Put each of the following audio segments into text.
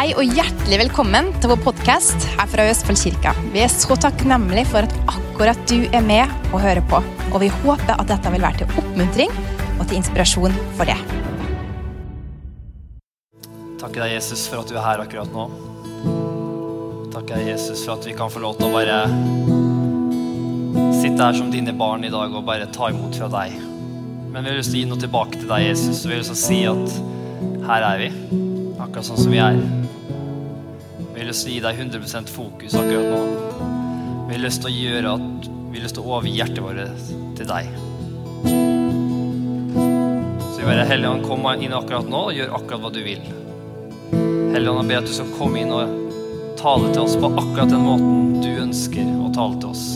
Hei og hjertelig velkommen til vår podkast her fra Østfold kirke. Vi er så takknemlige for at akkurat du er med og hører på. Og vi håper at dette vil være til oppmuntring og til inspirasjon for det. Takker deg, Jesus, for at du er her akkurat nå. Takker deg, Jesus, for at vi kan få lov til å bare sitte her som dine barn i dag og bare ta imot fra deg. Men vi har lyst til å gi noe tilbake til deg, Jesus. Og vi har lyst til å si at her er vi, akkurat sånn som vi er. Vi har lyst til å gi deg 100% fokus akkurat nå. Vi har lyst til å gjøre at vi har lyst til å overgi hjertet vårt til deg. Så vi bare Helligånd, kom inn akkurat nå og gjør akkurat hva du vil. Helligånd, jeg ber at du skal komme inn og tale til oss på akkurat den måten du ønsker å tale til oss.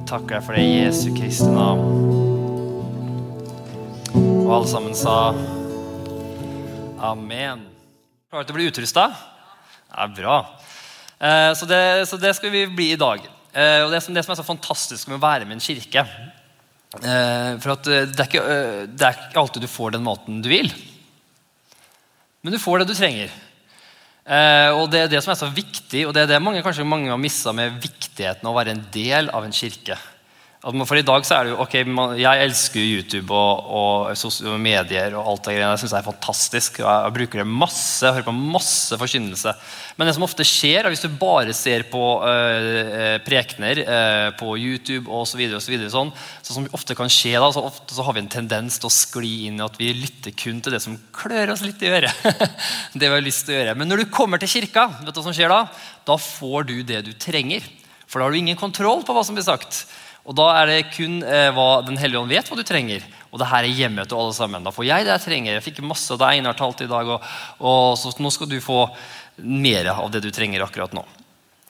Jeg takker deg for det i Jesu Kristi navn. Og alle sammen sa amen. Klar til å bli utrusta? Ja, bra. Eh, så det, så det skal vi bli i dag. Eh, og det som, det som er så fantastisk med å være med en kirke eh, For at det er, ikke, det er ikke alltid du får den måten du vil. Men du får det du trenger. og Det er det som er så viktig, og det er det mange, kanskje mange har missa med viktigheten av å være en del av en kirke. For i dag så er det jo, ok, Jeg elsker YouTube og, og medier og alt det greiene. Jeg synes det er fantastisk. Jeg bruker det masse, jeg hører på masse forkynnelse. Men det som ofte skjer, er hvis du bare ser på øh, prekener øh, på YouTube osv., så, så, sånn, så som ofte kan skje, da, så ofte så har vi en tendens til å skli inn i at vi lytter kun til det som klør oss litt i øret. det vi har lyst til å gjøre. Men når du kommer til kirka, vet du hva som skjer da? Da får du det du trenger. For da har du ingen kontroll på hva som blir sagt. Og da er det kun eh, hva Den hellige ånd vet hva du trenger. Og det her er hjemme til alle sammen. Da får jeg det jeg trenger. Jeg fikk masse det Einar talte i dag. Og, og, så nå skal du få mer av det du trenger akkurat nå.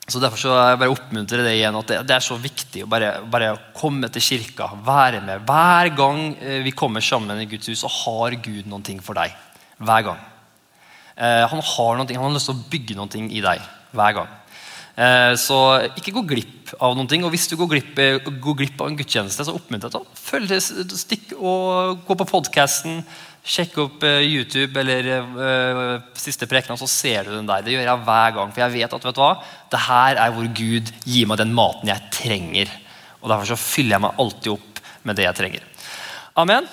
Så Derfor så jeg bare oppmuntrer det igjen at det, det er så viktig å bare, bare, komme til kirka. Være med. Hver gang eh, vi kommer sammen i Guds hus, så har Gud noen ting for deg. Hver gang. Eh, han har noen ting, han har lyst til å bygge noen ting i deg. Hver gang. Eh, så ikke gå glipp av noen ting. Og hvis du går glipp, eh, går glipp av en gudstjeneste, så oppmuntre deg til å følge stikk og gå på podkasten. Sjekk opp eh, YouTube eller uh, siste prekenen, så ser du den der. Det gjør jeg hver gang. For jeg vet at vet du hva? det her er hvor Gud gir meg den maten jeg trenger. Og Derfor så fyller jeg meg alltid opp med det jeg trenger. Amen.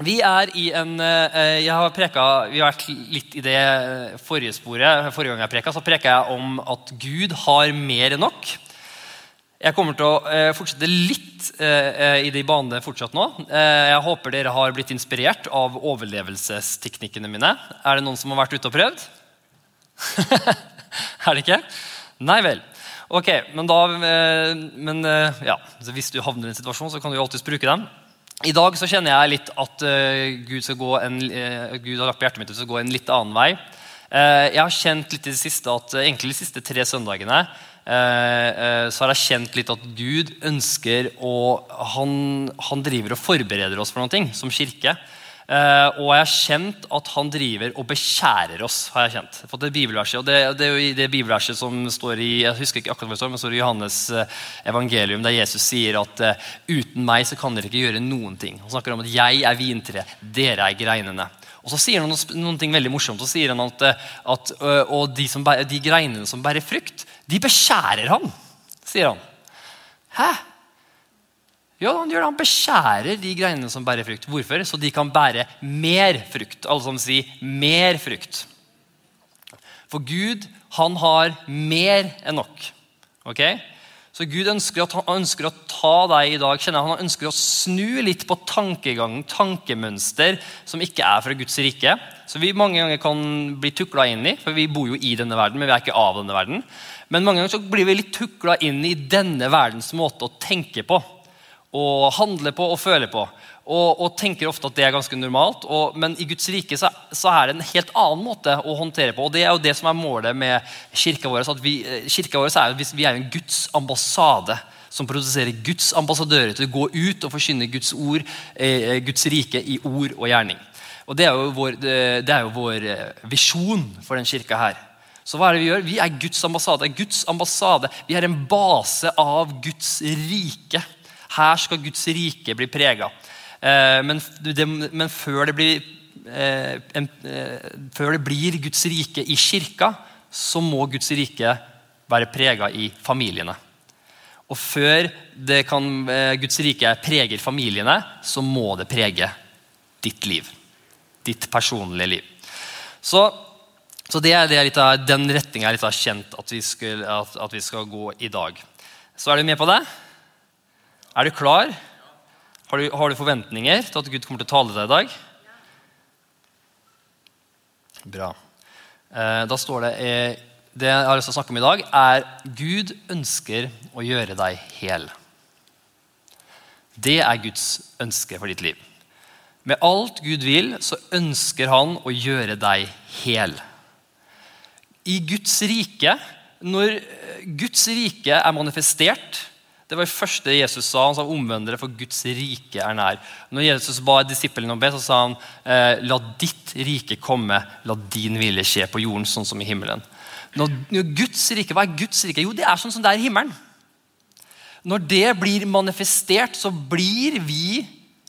Vi er i en eh, jeg har preka, Vi har vært litt i det eh, forrige sporet. Forrige gang jeg preka, så preka jeg om at Gud har mer enn nok. Jeg kommer til å eh, fortsette litt i de banene fortsatt nå. Jeg håper dere har blitt inspirert av overlevelsesteknikkene mine. Er det noen som har vært ute og prøvd? er det ikke? Nei vel. Ok, men da men, ja, Hvis du havner i en situasjon, så kan du jo alltids bruke dem. I dag så kjenner jeg litt at uh, Gud, en, uh, Gud, har lagt på hjertet mitt til å gå en litt annen vei. Uh, jeg har kjent litt i det siste at egentlig de siste tre søndagene så har jeg kjent litt at Gud ønsker å han, han driver og forbereder oss for noe som kirke. Uh, og jeg har kjent at han driver og beskjærer oss. har jeg kjent. Fått det bibelverset, og det, det, er jo i det bibelverset som står i jeg husker ikke akkurat hva det står, men står i Johannes uh, evangelium, der Jesus sier at uh, uten meg så kan dere ikke gjøre noen ting. Han snakker om at 'jeg er vintreet, dere er greinene'. Og så sier han noe, noen ting veldig morsomt. Så sier han at, at og de, som, de greinene som bærer frukt, de beskjærer han, sier han. Hæ? Ja, han gjør det. Han beskjærer de greinene som bærer frukt. Hvorfor? Så de kan bære mer frukt. Alle som sier 'mer frukt'. For Gud, han har mer enn nok. Ok? Så Gud ønsker, at, han ønsker å ta deg i dag. Kjenner Han ønsker å snu litt på tankegangen, tankemønster, som ikke er fra Guds rike. Så vi mange ganger kan bli tukla inn i, for vi bor jo i denne verden, men vi er ikke av denne verden. Men mange ganger så blir vi litt tukla inn i denne verdens måte å tenke på og handler på og føler på. Og, og tenker ofte at det er ganske normalt. Og, men i Guds rike så, så, er det en helt annen måte å håndtere på. Og det er jo det som er målet med kirka vår. at vi, eh, kirka vår er, vi er en Guds ambassade som produserer Guds ambassadører til å gå ut og forkynne Guds ord, eh, Guds rike i ord og gjerning. Og Det er jo vår, det er jo vår eh, visjon for den kirka her. Så hva er det Vi gjør? Vi er Guds ambassade. Guds ambassade. Vi er en base av Guds rike. Her skal Guds rike bli prega. Eh, men, men, før det blir eh, en, eh, før det blir Guds rike i kirka, så må Guds rike være prega i familiene. Og før kan, Guds rike preger familiene, så må det prege ditt liv. Ditt personlige liv. Så, så det er det litt av, den retninga jeg har kjent at vi, skal, at, at vi skal gå i dag. Så er du med på det? Er du klar? Har du, har du, forventninger til at Gud kommer til å tale til deg i dag? Bra. Eh, da står det eh, Det jeg har lyst til å snakke om i dag, er Gud ønsker å gjøre deg hel. Det er Guds ønske for ditt liv. Med alt Gud vil, så ønsker han å gjøre deg hel. I Guds rike, når Guds rike er manifestert det var det første Jesus sa. Han sa omvend dere, for Guds rike er nær. Når Jesus ba disiplene om å be, så sa han eh, la ditt rike komme, la din vilje skje på jorden sånn som i himmelen. Når, når Guds rike, Hva er Guds rike? Jo, det er sånn som det er i himmelen. Når det blir manifestert, så blir vi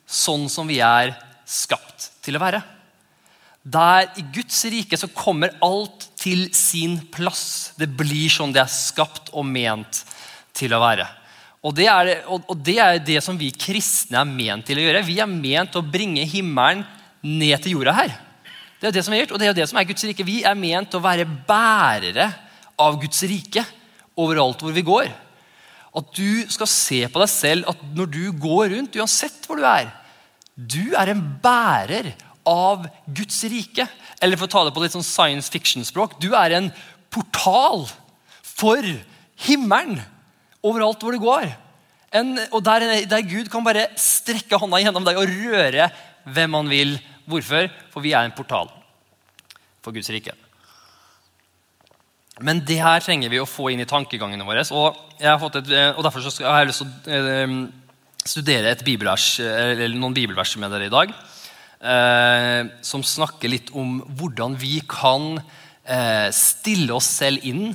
sånn som vi er skapt til å være. Der I Guds rike så kommer alt til sin plass. Det blir sånn det er skapt og ment til å være. Og det, er, og det, er, det som vi kristne er ment til å gjøre. Vi er ment til å bringe himmelen ned til jorda her. Det er det som er gjort, og det er det som er Guds rike. Vi er ment til å være bærere av Guds rike overalt hvor vi går. At du skal se på deg selv at når du går rundt, uansett hvor du er Du er en bærer av Guds rike. Eller for å ta det på litt sånn science fiction-språk du er en portal for himmelen overalt hvor du går. En, og der, der, Gud kan bare strekke hånda gjennom deg og røre hvem han vil. Hvorfor? For vi er en portal for Guds rike. Men det her trenger vi å få inn i tankegangene våre. Og, et, og Derfor har jeg lyst til å eh, studere bibelvers, noen bibelvers med dere i dag. Eh, som snakker litt om hvordan vi kan eh, stille oss selv inn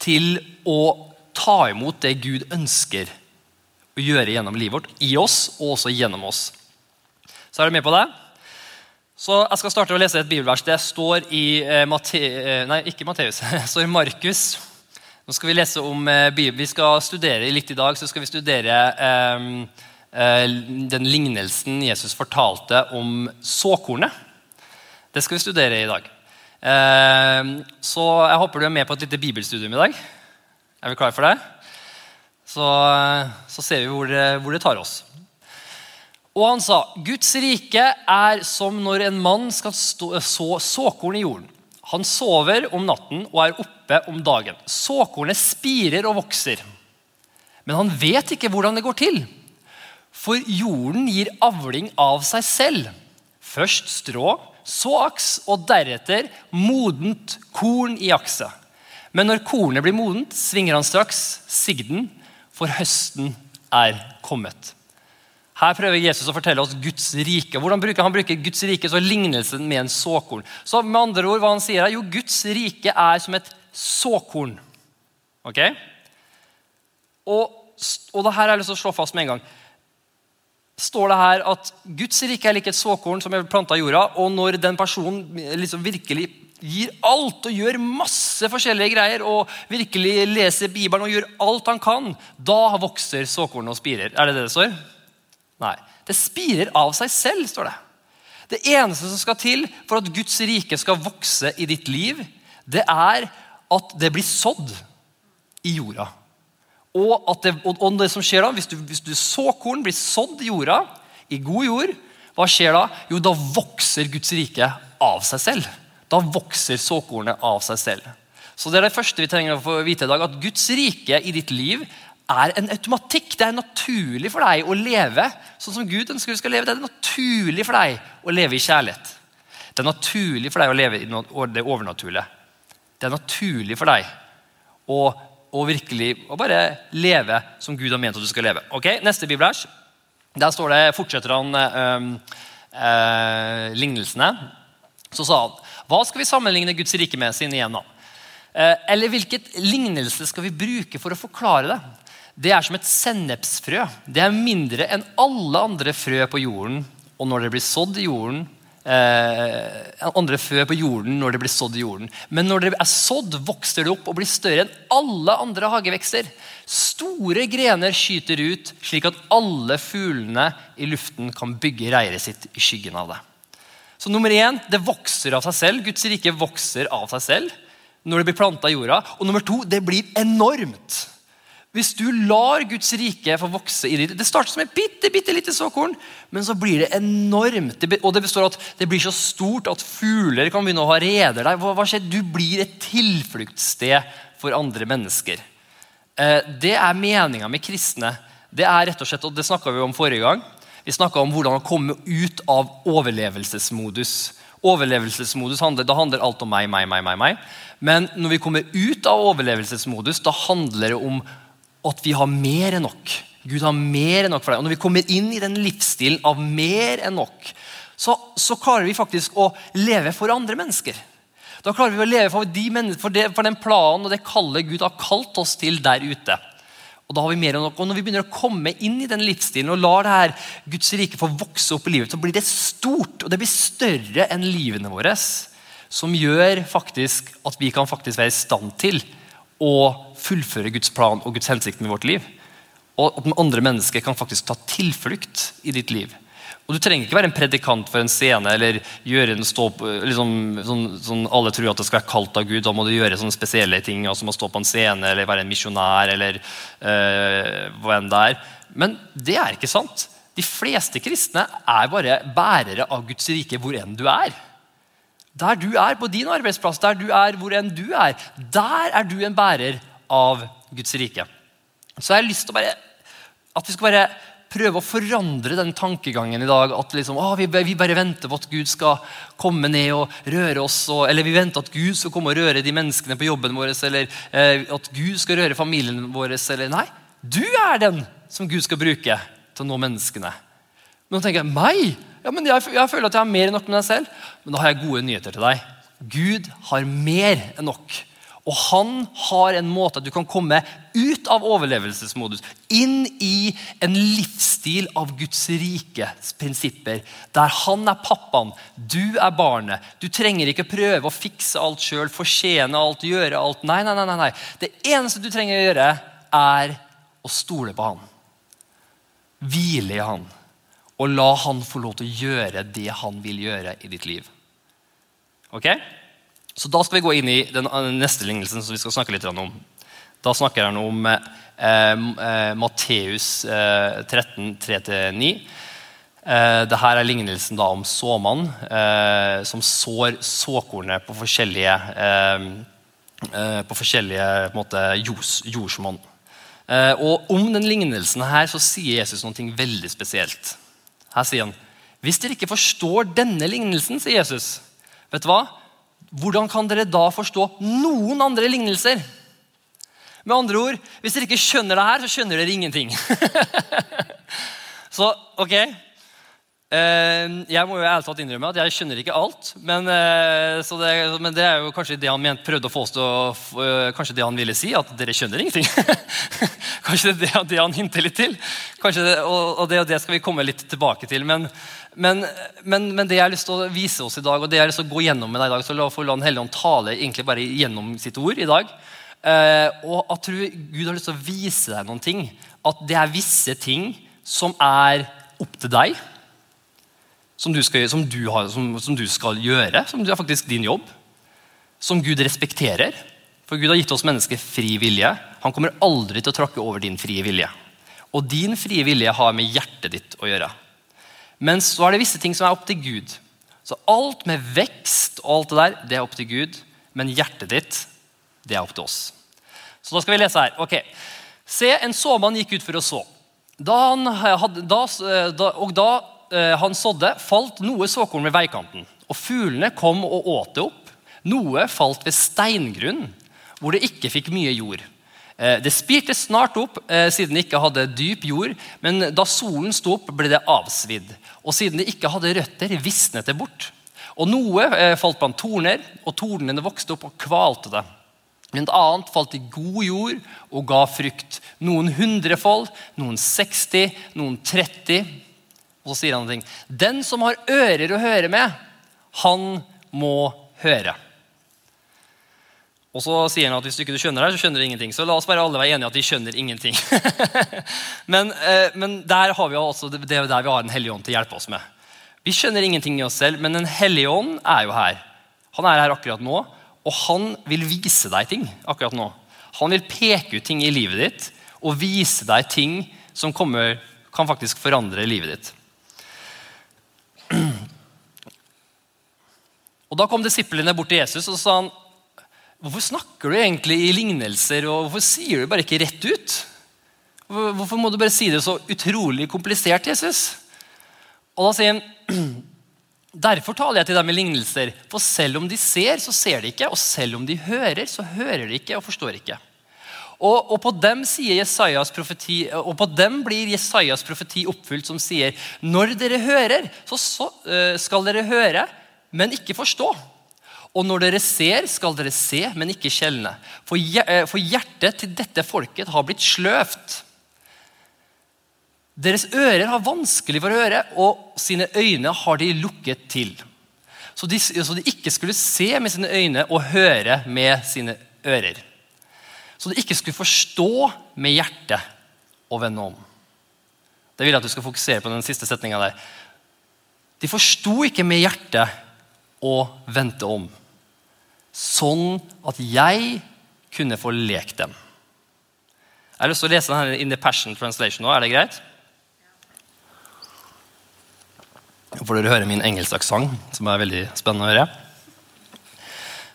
til å ta imot det Gud ønsker å gjøre gjennom livet vårt, i oss og også gjennom oss. Så er du med på det? Så Jeg skal starte å lese et bibelvers. Det står i eh, Mate, eh, nei, Matteus, står i Markus. Nå skal Vi lese om eh, Bibel. Vi skal studere litt i dag så skal vi studere eh, eh, den lignelsen Jesus fortalte om såkornet. Det skal vi studere i dag. Eh, så jeg håper du er med på et lite bibelstudium i dag. Er vi klare for det? Så, så ser vi hvor det, hvor det, tar oss. Og han sa, Guds rike er som når en mann skal stå, så såkorn i jorden. Han sover om natten og er oppe om dagen. Såkornet spirer og vokser. Men han vet ikke hvordan det går til. For jorden gir avling av seg selv. Først strå, så aks, og deretter modent korn i akset. Men når kornet blir modent, svinger han straks sigden, for høsten er kommet. Her prøver Jesus å fortelle oss Guds rike. Hvordan bruker Han bruker Guds rike så lignelsen med en såkorn. Så med andre ord, hva han sier er, jo, Guds rike er som et såkorn. Ok? Og, og det her har jeg lyst til å slå fast med en gang. står det her at Guds rike er like et såkorn som er planta i jorda. Og når den personen liksom virkelig gir alt og gjør masse forskjellige greier og virkelig leser Bibelen og gjør alt han kan, da vokser såkornet og spirer. Er det det det står? Nei. Det spirer av seg selv, står det. Det eneste som skal til for at Guds rike skal vokse i ditt liv, det er at det blir sådd i jorda. Og, det, og det som skjer da, Hvis, du, hvis du såkorn blir sådd i jorda, i god jord, hva skjer da? Jo, da vokser Guds rike av seg selv. Da vokser såkornet av seg selv. Så Det er det første vi trenger å få vite i dag, at Guds rike i ditt liv er en automatikk. Det er naturlig for deg å leve sånn som Gud ønsker du skal leve. Det er naturlig for deg å leve i kjærlighet. Det er naturlig for deg å leve i det overnaturlige. Det er naturlig for deg å, å virkelig å bare leve som Gud har ment at du skal leve. Ok, Neste bibelvers. Der står det, fortsetter han øh, øh, lignelsene. Så sa han hva skal vi sammenligne Guds rike med? sin igjen da? Eh, eller hvilket lignelse skal vi bruke for å forklare det? Det er som et sennepsfrø. Det er mindre enn alle andre frø på jorden. Og når det blir sådd i jorden, eh, andre frø på jorden når det blir sådd i jorden. Men når det er sådd, vokser det opp og blir større enn alle andre hagevekster. Store grener skyter ut, slik at alle fuglene i luften kan bygge reiret sitt i skyggen av det. Så nummer én, det vokser av seg selv. Guds rike vokser av seg selv når det blir planta i jorda. Og nummer to, det blir enormt. Hvis du lar Guds rike få vokse i ditt Det starter som et bitte, bitte lite såkorn, men så blir det enormt. og det består at det blir så stort at fugler kan begynne å ha reder der. Hva skjer? Du blir et tilfluktssted for andre mennesker. Eh, det er meninga med kristne. Det er rett og slett, og det snakka vi om forrige gang. Vi snakka om hvordan å komme ut av overlevelsesmodus. Overlevelsesmodus handler, Da handler alt om meg, meg, meg, meg. meg. Men når vi kommer ut av overlevelsesmodus, da handler det om at vi har mer enn nok. Gud har mer enn nok for deg. Og Når vi kommer inn i den livsstilen av mer enn nok, så, så klarer vi faktisk å leve for andre mennesker. Da klarer vi å leve for, de for, det, for den planen og det kallet Gud har kalt oss til der ute. Og da har vi mer enn nok. Og Når vi begynner å komme inn i den livsstilen og lar det her Guds rike få vokse opp i livet, så blir det stort, og det blir større enn livene våre. Som gjør faktisk at vi kan faktisk være i stand til å fullføre Guds plan og Guds hensikt med vårt liv. Og at andre mennesker kan faktisk ta tilflukt i ditt liv. Og Du trenger ikke være en predikant for en scene eller gjøre en stå, liksom, sånn, sånn, alle tror at det skal være kaldt av Gud. Da må du gjøre sånne spesielle ting, som altså å stå på en scene eller være en misjonær. eller øh, hva enn det er. Men det er ikke sant. De fleste kristne er bare bærere av Guds rike hvor enn du er. Der du er, på din arbeidsplass, der du er, hvor enn du er, der er du en bærer av Guds rike. Så jeg har lyst til bare, at vi skal bare prøve å forandre den tankegangen i dag. At liksom, å, vi, vi, bare venter på at Gud skal komme ned og røre oss. Og, eller vi venter at Gud skal komme og røre de menneskene på jobben vår. Eller eh, at Gud skal røre familien vår. Eller nei, du er den som Gud skal bruke til å nå menneskene. Men nå tenker jeg, meg? Ja, men jeg, jeg føler at jeg har mer enn nok med deg selv. Men da har jeg gode nyheter til deg. Gud har mer enn nok. Og han har en måte at du kan komme ut av overlevelsesmodus, inn i en livsstil av Guds rikes prinsipper, der han er pappaen, du er barnet. Du trenger ikke prøve å fikse alt sjøl, fortjene alt, gjøre alt. Nei, nei, nei, nei. Det eneste du trenger å gjøre, er å stole på han. Hvile i han og la han få lov til å gjøre det han vil gjøre i ditt liv. Ok? Så Da skal vi gå inn i den neste lignelsen som vi skal snakke litt om. Da snakker han om eh, eh, Matteus eh, 13, 3-9. Eh, Dette er lignelsen da om såmannen eh, som sår såkornet på forskjellige, eh, eh, på forskjellige måte, jords, jordsmonn. og Om den lignelsen her så sier Jesus noe veldig spesielt. Her sier han hvis dere ikke forstår denne lignelsen, sier Jesus, vet du hva? Hvordan kan dere da forstå noen andre lignelser? Med andre ord, Hvis dere ikke skjønner det her, så skjønner dere ingenting. så ok, jeg må jo ærlig talt innrømme at jeg skjønner ikke alt. Men, eh, det, men det, er jo kanskje det han ment, prøvde å få oss til å eh, Kanskje det han ville si, at dere skjønner ingenting. kanskje det er det han hinter litt til. Det, og, det, og det skal vi komme litt tilbake til. Men, men, men, men, det jeg har lyst til å vise oss i dag, og det jeg har lyst til å gå gjennom med deg i dag, så la få La Den hellige ånd tale egentlig bare gjennom sitt ord i dag. og at tror Gud har lyst til å vise deg noen ting. At det er visse ting som er opp til deg som du, skal, som, du har, som, som du, skal, gjøre, som er faktisk din jobb. Som Gud respekterer. For Gud har gitt oss mennesker fri vilje. Han kommer aldri til å tråkke over din frie vilje. Og din frie vilje har med hjertet ditt å gjøre. Men så er det visse ting som er opp til Gud. Så alt med vekst og alt det der, det er opp til Gud. Men hjertet ditt, det er opp til oss. Så da skal vi lese her. Ok. Se, en såmann gikk ut for å så. Da han hadde, da, da, og da Eh, han sådde, falt noe såkorn ved veikanten. Og fuglene kom og åt det opp. Noe falt ved steingrunn, hvor det ikke fikk mye jord. Eh, det spirte snart opp, eh, siden det ikke hadde dyp jord, men da solen sto opp, ble det avsvidd. Og siden det ikke hadde røtter, visnet det bort. Og noe falt blant torner, og tornene vokste opp og kvalte det. Men et annet falt i god jord og ga frukt. Noen hundrefold, noen 60, noen 30. Og så sier han en ting. Den som har ører å høre med, Han må høre. Og så sier han at hvis du ikke skjønner det, så skjønner du ingenting. Så la oss bare alle være enige at de skjønner ingenting. men, eh, men, der har vi også, det er der vi har Den hellige ånd til å hjelpe oss med. Vi skjønner ingenting i oss selv, men Den hellige ånd er jo her. Han er her akkurat nå, og han vil vise deg ting akkurat nå. Han vil peke ut ting i livet ditt og vise deg ting som kommer, kan faktisk forandre livet ditt. Og Da kom disiplene bort til Jesus og sa han, Hvorfor snakker du egentlig i lignelser, og hvorfor sier du bare ikke rett ut? Hvorfor må du bare si det så utrolig komplisert, Jesus? Og da sier han, Derfor taler jeg til dem i lignelser, for selv om de ser, så ser de ikke, og selv om de hører, så hører de ikke og forstår ikke. Og, og på dem profeti, og på dem blir Jesajas profeti oppfylt, som sier, når dere hører, så, så uh, skal dere høre, men ikke forstå. Og når dere ser, skal dere se, men ikke skjelne. Eh, for hjertet til dette folket har blitt sløvt. Deres ører har vanskelig for å høre, og sine øyne har de lukket til. Så de, så de ikke skulle se med sine øyne og høre med sine ører. Så de ikke skulle forstå med hjertet og vende om. Det vil jeg at du skal fokusere på den siste setninga der. De forsto ikke med hjertet og vendte om sånn at jeg kunne få lekt dem. Jeg har lyst til å lese denne in the Passion Translation nå. Er det greit? Nå får dere høre min engelskaksent, som er veldig spennende å høre.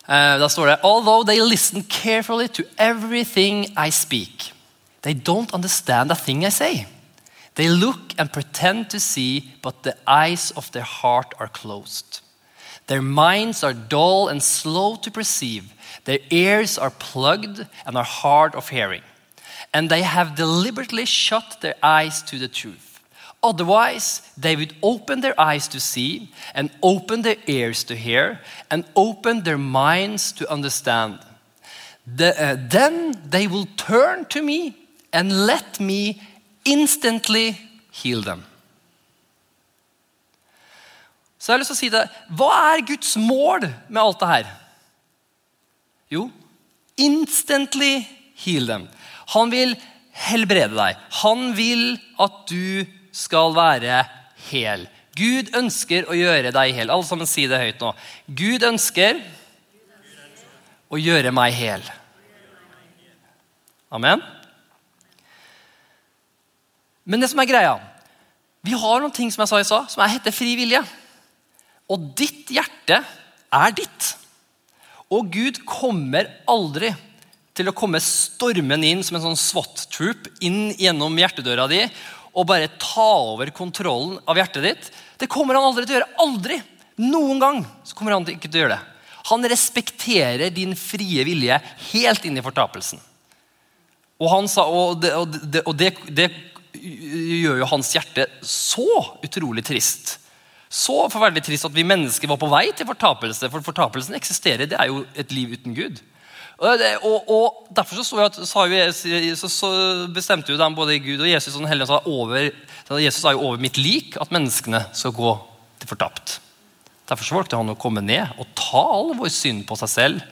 Uh, da står det Although they listen carefully to everything I speak, they don't understand a thing I say. They look and pretend to see, but the eyes of their heart are closed. Their minds are dull and slow to perceive. Their ears are plugged and are hard of hearing. And they have deliberately shut their eyes to the truth. Otherwise, they would open their eyes to see, and open their ears to hear, and open their minds to understand. The, uh, then they will turn to me and let me instantly heal them. Så jeg har lyst til å si det. Hva er Guds mål med alt det her? Jo, instantly heal them. Han vil helbrede deg. Han vil at du skal være hel. Gud ønsker å gjøre deg hel. Alle sammen si det høyt nå. Gud ønsker å gjøre meg hel. Amen? Men det som er greia Vi har noen ting som jeg sa i stad, som heter fri vilje. Og ditt hjerte er ditt. Og Gud kommer aldri til å komme stormen inn som en sånn SWAT-troop inn gjennom hjertedøra di og bare ta over kontrollen av hjertet ditt. Det kommer han aldri til å gjøre. Aldri! Noen gang så kommer han ikke til å gjøre det. Han respekterer din frie vilje helt inn i fortapelsen. Og, han sa, og, det, og, det, det, det gjør jo hans hjerte så utrolig trist så forferdelig trist at vi mennesker var på vei til fortapelse. For fortapelsen eksisterer. Det er jo et liv uten Gud. Og, og, og Derfor så, at, så, så, bestemte jo dem, både Gud og Jesus og Hellige, over, Jesus sa jo over mitt lik at menneskene skal gå til fortapt. Derfor så valgte han å komme ned og ta all vår synd på seg selv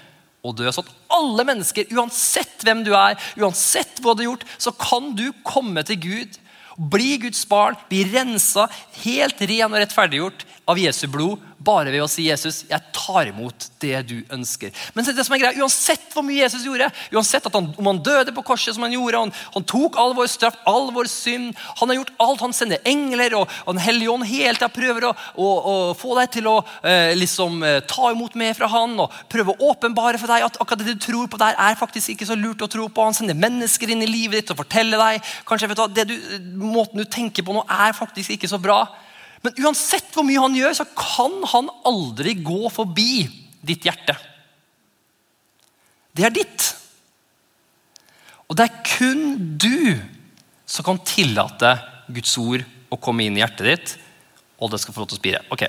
og dø. Så at alle mennesker, uansett hvem du er, uansett hva du har gjort, så kan du komme til Gud bli Guds barn, bli rensa, helt ren og rettferdiggjort av Jesu blod bare ved å si Jesus, jeg tar imot det du ønsker. Men det som er greia, Uansett hvor mye Jesus gjorde, uansett han, om han døde på korset, som han gjorde, han, han, tok all vår straff, all vår synd Han har gjort alt. Han sender engler og, Den hellige ånd hele tida prøver å, å, å, få deg til å eh, liksom, eh, ta imot mer fra han og prøve å åpenbare for deg at akkurat det du tror på der, er faktisk ikke så lurt å tro på. Han sender mennesker inn i livet ditt og forteller deg kanskje vet du, det du, måten du tenker på nå, er faktisk ikke så bra. Men uansett hvor mye han gjør, så kan han aldri gå forbi ditt hjerte. Det er ditt. Og det er kun du som kan tillate Guds ord å komme inn i hjertet ditt, og det skal få lov til å spire. Ok,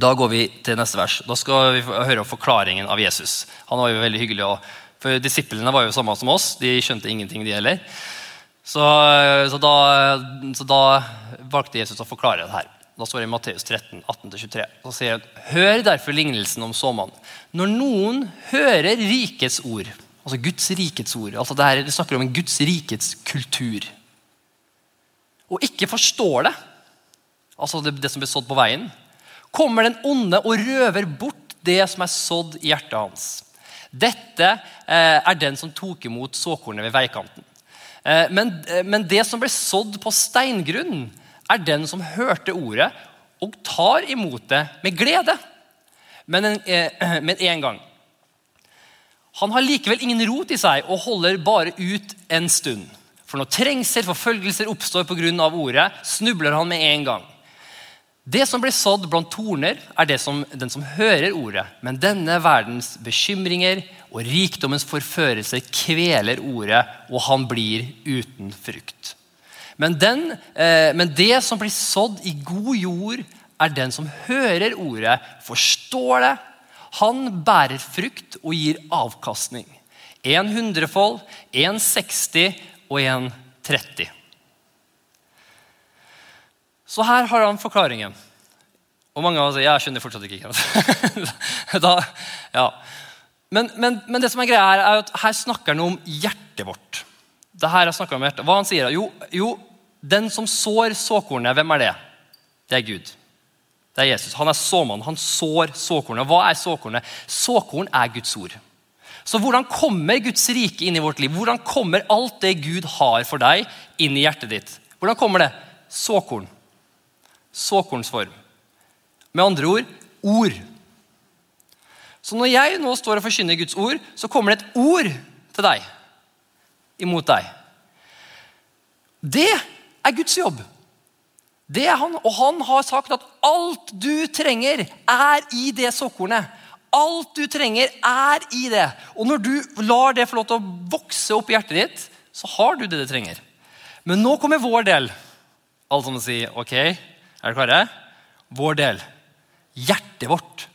Da går vi til neste vers. Da skal vi høre om forklaringen av Jesus. Han var jo veldig hyggelig. For Disiplene var jo samme som oss. De skjønte ingenting, de heller. Så, så, da, så da valgte Jesus å forklare det her. Da står det i Matteus 13, 18-23. Så sier han, Hør derfor lignelsen om såmannen. Når noen hører rikets ord, altså Guds rikets ord altså det, her, det snakker om en Guds rikets kultur, og ikke forstår det, altså det, det som blir sådd på veien, kommer den onde og røver bort det som er sådd i hjertet hans. Dette eh, er den som tok imot såkornet ved veikanten. Eh, men, eh, men, det som ble sådd på steingrunn, er den som hørte ordet og tar imot det med glede. Men en, eh, med en gang. Han har likevel ingen rot i seg og holder bare ut en stund. For når trengsel, forfølgelser oppstår pga. ordet, snubler han med en gang. Det som blir sådd blant torner, er det som, den som hører ordet. Men denne verdens bekymringer og rikdommens forførelse kveler ordet, og han blir uten frukt. Men, den, eh, men det som blir sådd i god jord, er den som hører ordet, forstår det. Han bærer frukt og gir avkastning. En hundrefold, en 60 og en 30. Så her har han forklaringen. Og mange av oss sier jeg skjønner fortsatt ikke. da, ja. men, men, men, det som er greia her, er at her snakker han om hjertet vårt. Det her jeg om hjertet. Hva han sier jo, jo, den som sår såkornet, hvem er det? Det er Gud. Det er Jesus. Han er såmann. Han sår såkornet. Hva er såkornet? Såkorn er Guds ord. Så hvordan kommer Guds rike inn i vårt liv? Hvordan kommer alt det Gud har for deg, inn i hjertet ditt? Hvordan kommer det? Såkorn. Såkornsform. Med andre ord ord. Så når jeg nå står og forkynner Guds ord, så kommer det et ord til deg. Imot deg. Det er Guds jobb. Det er han, Og han har sagt at alt du trenger, er i det såkornet. Alt du trenger, er i det. Og når du lar det få lov til å vokse opp i hjertet ditt, så har du det du trenger. Men nå kommer vår del. Alle sammen sier OK, er dere klare? Vår del. Hjertet vårt.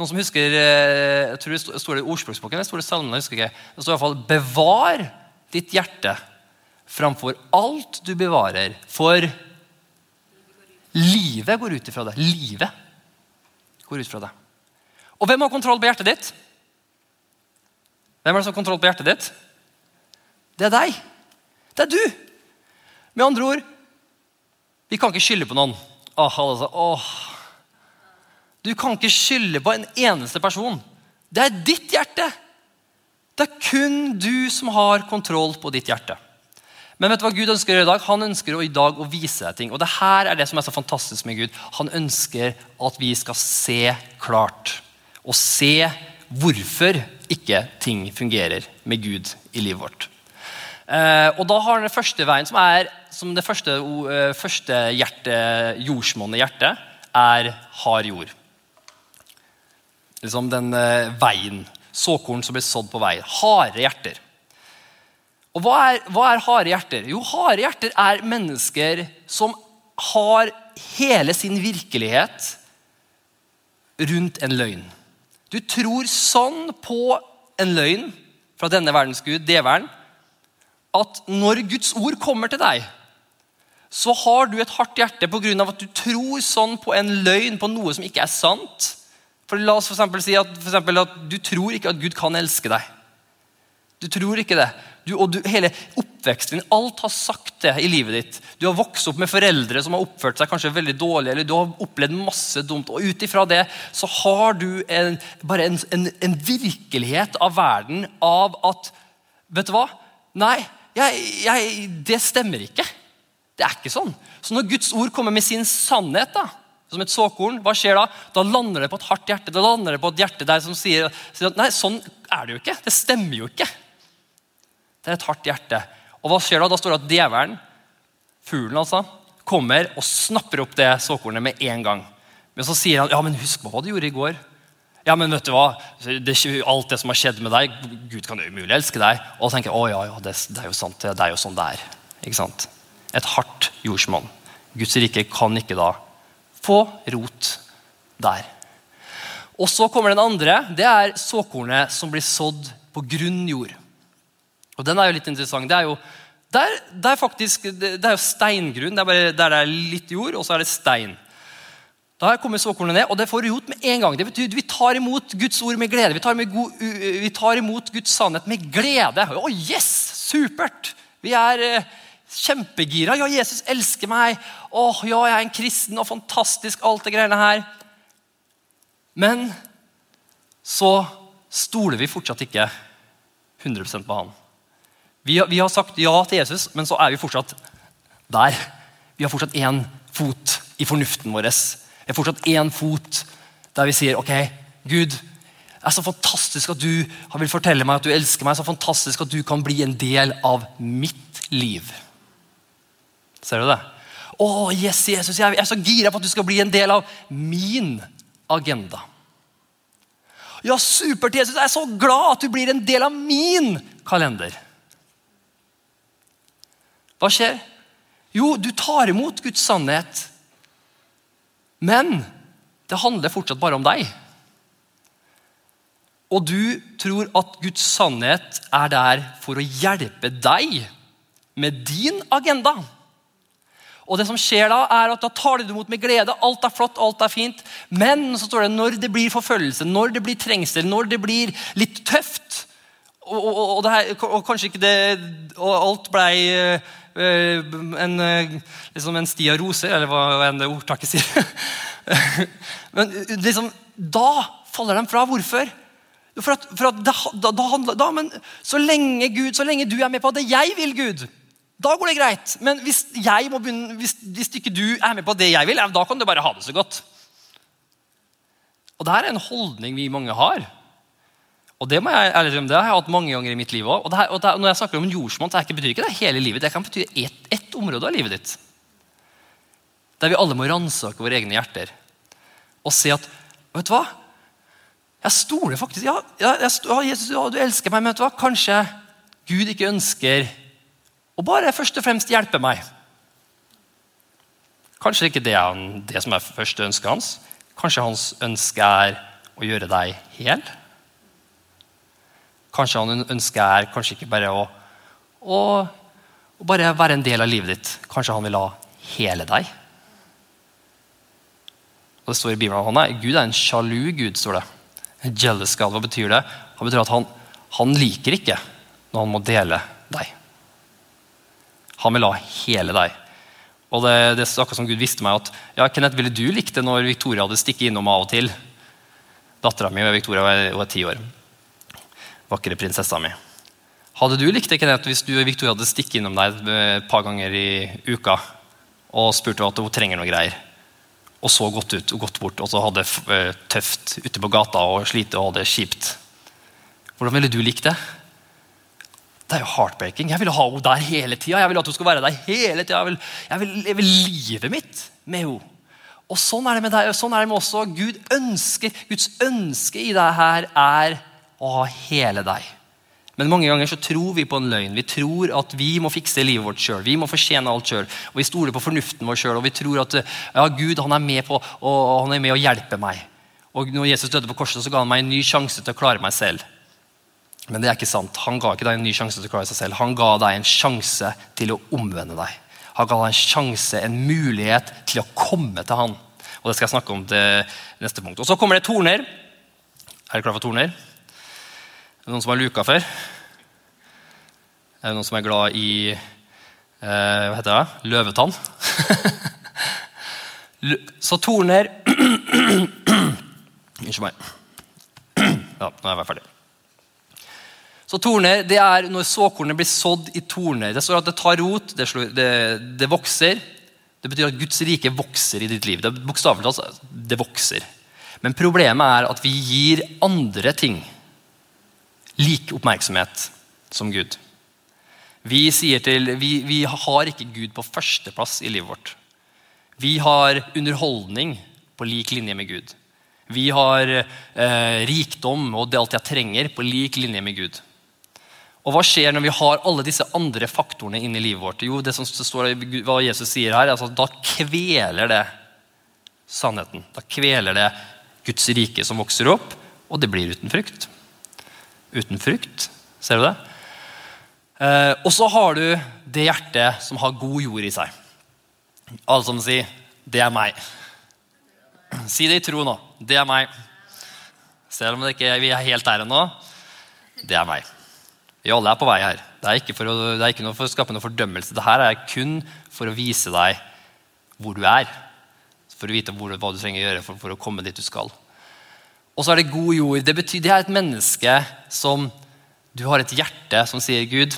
Noen som husker eh, jeg tror det står i ordspråksboken, det står i salmen, jeg husker ikke. Det står i hvert fall 'bevar ditt hjerte' framfor alt du bevarer. For livet går ut ifra deg. Livet går ut fra deg. Og hvem har kontroll på hjertet ditt? Hvem er det som har kontroll på hjertet ditt? Det er deg. Det er du. Med andre ord, vi kan ikke skylde på noen. Åh, altså, åh. Du kan ikke skylde på en eneste person. Det er ditt hjerte. Det er kun du som har kontroll på ditt hjerte. Men vet du hva Gud ønsker å gjøre i dag? Han ønsker å i dag å vise deg ting. Og det her er det som er så fantastisk med Gud. Han ønsker at vi skal se klart. Og se hvorfor ikke ting fungerer med Gud i livet vårt. Eh, og da har han den første veien, som er som det første, uh, første hjerte, jordsmonnet hjertet, er hard jord. Liksom den uh, veien. Såkorn som blir sådd på vei. Harde hjerter. Og hva er, hva er harde hjerter? Jo, harde hjerter er mennesker som har hele sin virkelighet rundt en løgn. Du tror sånn på en løgn fra denne verdens gud, djevelen, at når Guds ord kommer til deg, så har du et hardt hjerte pga. at du tror sånn på en løgn, på noe som ikke er sant. For La oss for si at, for at du tror ikke at Gud kan elske deg. Du tror ikke det. Du, og du, hele oppveksten din, alt har sagt det i livet ditt. Du har vokst opp med foreldre som har oppført seg kanskje veldig dårlig, eller du har opplevd masse dumt. Og ut ifra det så har du en, bare en, en, en, virkelighet av verden av at Vet du hva? Nei, jeg, jeg, det stemmer ikke. Det er ikke sånn. Så når Guds ord kommer med sin sannhet, da, som et såkorn, hva skjer da? Da lander det på et hardt hjerte. Da lander det på et hjerte der som sier, sier nei, sånn er det jo ikke. Det stemmer jo ikke. Er et hardt hjerte. Og hva skjer da? Da står det at djevelen, fuglen altså, kommer og snapper opp det såkornet med en gang. Men så sier han ja, men husk på hva du gjorde i går. Ja, men vet du hva? Det alt det som har skjedd med deg Gud kan jo umulig elske deg. Og så tenker jeg, å ja, ja, det, det, er jo sant, det er jo sånn det er. Ikke sant? Et hardt jordsmonn. Guds rike kan ikke da få rot der. Og så kommer den andre. Det er såkornet som blir sådd på grunn jord. Og den er jo litt interessant. Det er jo, det er, det er faktisk, det er jo steingrunn. Det er bare, der det er litt jord, og så er det stein. Da kommer såkornet ned, og det får rot med en gang. Det betyr Vi tar imot Guds ord med glede. Vi tar, god, vi tar imot Guds sannhet med glede. Å, oh, yes! Supert! Vi er eh, kjempegira. Ja, Jesus elsker meg. Å, ja, jeg er en kristen, og fantastisk, alt det greiene her. Men så stoler vi fortsatt ikke 100% på han. Vi vi har sagt ja til Jesus, men så er vi fortsatt der. Vi har fortsatt én fot i fornuften vår. Vi har fortsatt én fot der vi sier ok, Gud, det er så fantastisk at du vil fortelle meg at du elsker meg. så fantastisk at du kan bli en del av mitt liv. Ser du det? Å, yes, Jesus, jeg er så gira på at du skal bli en del av min agenda. Ja, supert, Jesus. Jeg er så glad at du blir en del av min kalender. Hva skjer? Jo, du tar imot Guds sannhet. Men det handler fortsatt bare om deg. Og du tror at Guds sannhet er der for å hjelpe deg med din agenda. Og det som skjer Da er at da tar du det imot med glede. Alt er flott, alt er fint. Men så står det når det blir forfølgelse, når det blir trengsel, når det blir litt tøft Og, og, og, her, og kanskje ikke det Og alt blei uh, en, liksom en sti av roser, eller hva enn det ordtaket sier. Men liksom, da faller de fra. Hvorfor? For at, for at da, da, da, da, men så lenge, Gud, så lenge du er med på det jeg vil, Gud, da går det greit. Men hvis, begynne, hvis, hvis ikke du er med på det jeg vil, da kan du bare ha det så godt. Og Det her er en holdning vi mange har. Og Det må jeg, eller, det har jeg hatt mange ganger i mitt liv også. Og, og det, Når jeg snakker om en jordsmonn, så betyr ikke det hele livet. Det kan bety ett et område av livet ditt. Der vi alle må ransake våre egne hjerter og se at Vet du hva? Jeg stoler faktisk Ja, jeg, Jesus, ja, du elsker meg, men vet du hva? kanskje Gud ikke ønsker å bare først og fremst hjelpe meg. Kanskje ikke det er det som er første ønsket hans. Kanskje hans ønske er å gjøre deg hel. Kanskje han ønsker er kanskje ikke bare å, å, å bare være en del av livet ditt. Kanskje han vil ha hele deg. Og det står i Bibelen han er, Gud er en sjalu gud. står det. Jealous God. Hva betyr det? Han betyr at han, han liker ikke når han må dele deg. Han vil ha hele deg. Og det, det er akkurat som Gud visste meg at ja, Kenneth, ville du likt det når Victoria hadde stikket innom av og til? Dattera mi Victoria var ti år. Vakre prinsessa mi. Hadde du likt det Kenneth, hvis du og Victoria hadde stikket innom deg et par ganger i uka og spurt at hun trenger noe greier, og så gått ut og gått bort og så hadde eh, tøft ute på gata og slite og hadde kjipt? Hvordan ville du likt det? Det er jo heartbreaking. Jeg vil ha henne der hele tida. Jeg vil at hun skal være der hele tida. Jeg vil, jeg vil leve livet mitt med henne. Og Sånn er det med deg, og sånn er det med oss. Gud ønsker, Guds ønske i deg her er å ha hele deg. Men mange ganger så tror vi på en løgn. Vi tror at vi må fikse livet vårt sjøl. Vi må fortjene alt sjøl. Vi stoler på fornuften vår sjøl. Og vi tror at ja, Gud han er, med på, og, han er med å hjelpe meg. Og når Jesus døde på korset, så ga han meg en ny sjanse til å klare meg selv. Men det er ikke sant. Han ga ikke deg en ny sjanse til å klare seg selv. Han ga deg en sjanse til å omvende deg. Han ga deg en sjanse, en mulighet til å komme til han. Og Det skal jeg snakke om til neste punkt. Og Så kommer det torner. Er dere klar for torner? Er det noen som har luka før? Er det noen som er glad i eh, hva heter det? løvetann? Så torner Unnskyld meg. Ja, nå er jeg ferdig. Så torner, det er når såkornet blir sådd i torner. Det står at det tar rot, det, slår, det, det vokser. Det betyr at Guds rike vokser i ditt liv. Det Bokstavelig talt, altså, det vokser. Men problemet er at vi gir andre ting lik oppmerksomhet som Gud. Vi, til, vi, vi har ikke Gud på førsteplass i livet vårt. Vi har underholdning på lik linje med Gud. Vi har eh, rikdom og det alt jeg trenger, på lik linje med Gud. Og hva skjer når vi har alle disse andre faktorene inni livet vårt? Jo, det som står hva Jesus sier her, altså, Da kveler det sannheten. Da kveler det Guds rike som vokser opp, og det blir uten frukt. Uten frukt. Ser du det? Eh, og så har du det hjertet som har god jord i seg. Alle som sier 'det er meg'. Si det i tro nå. Det er meg. Selv om det ikke, vi er helt der ennå. Det er meg. Vi alle er på vei her. Det er ikke for å, det er ikke for å skape noe fordømmelse. Dette er kun for å vise deg hvor du er. For å vite hvor, hva du trenger å gjøre for, for, å komme dit du skal. Og så er det god jord. Det betyr det er et menneske som Du har et hjerte som sier, 'Gud,